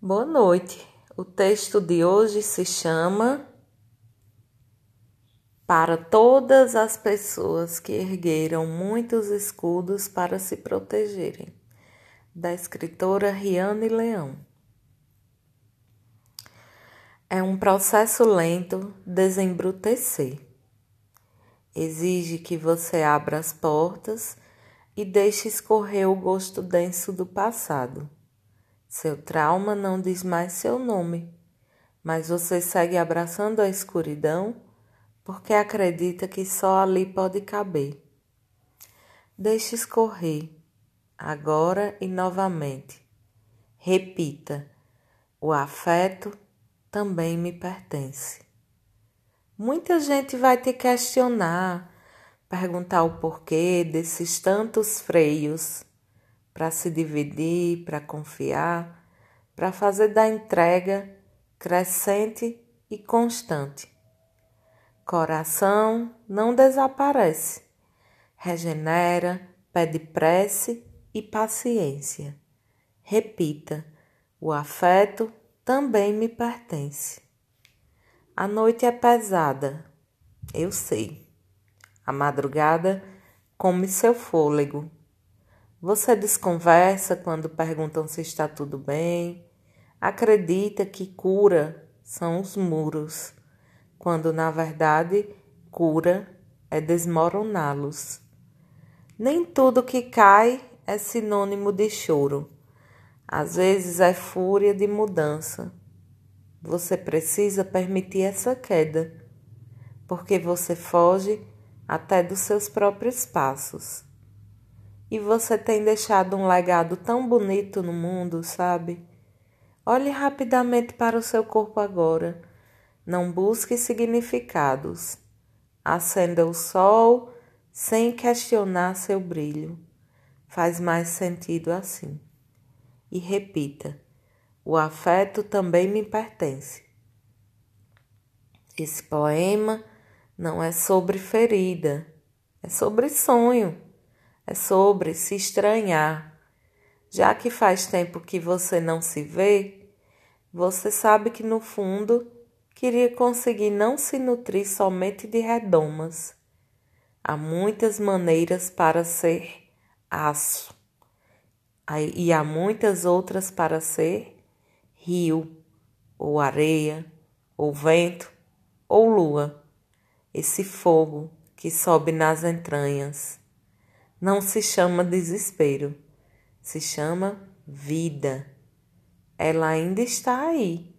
Boa noite. O texto de hoje se chama Para todas as pessoas que ergueram muitos escudos para se protegerem, da escritora Riane Leão. É um processo lento desembrutecer. Exige que você abra as portas e deixe escorrer o gosto denso do passado. Seu trauma não diz mais seu nome, mas você segue abraçando a escuridão porque acredita que só ali pode caber. Deixe escorrer, agora e novamente. Repita: o afeto também me pertence. Muita gente vai te questionar perguntar o porquê desses tantos freios para se dividir, para confiar, para fazer da entrega crescente e constante. Coração não desaparece, regenera, pede prece e paciência. Repita: o afeto também me pertence. A noite é pesada, eu sei. A madrugada come seu fôlego. Você desconversa quando perguntam se está tudo bem. Acredita que cura são os muros, quando na verdade cura é desmoroná-los. Nem tudo que cai é sinônimo de choro. Às vezes é fúria de mudança. Você precisa permitir essa queda, porque você foge até dos seus próprios passos. E você tem deixado um legado tão bonito no mundo, sabe? Olhe rapidamente para o seu corpo agora. Não busque significados. Acenda o sol sem questionar seu brilho. Faz mais sentido assim. E repita: o afeto também me pertence. Esse poema não é sobre ferida, é sobre sonho, é sobre se estranhar. Já que faz tempo que você não se vê, você sabe que no fundo queria conseguir não se nutrir somente de redomas. Há muitas maneiras para ser aço, e há muitas outras para ser rio, ou areia, ou vento, ou lua esse fogo que sobe nas entranhas. Não se chama desespero, se chama vida. Ela ainda está aí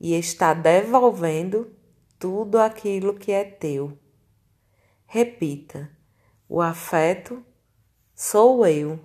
e está devolvendo tudo aquilo que é teu. Repita: o afeto sou eu.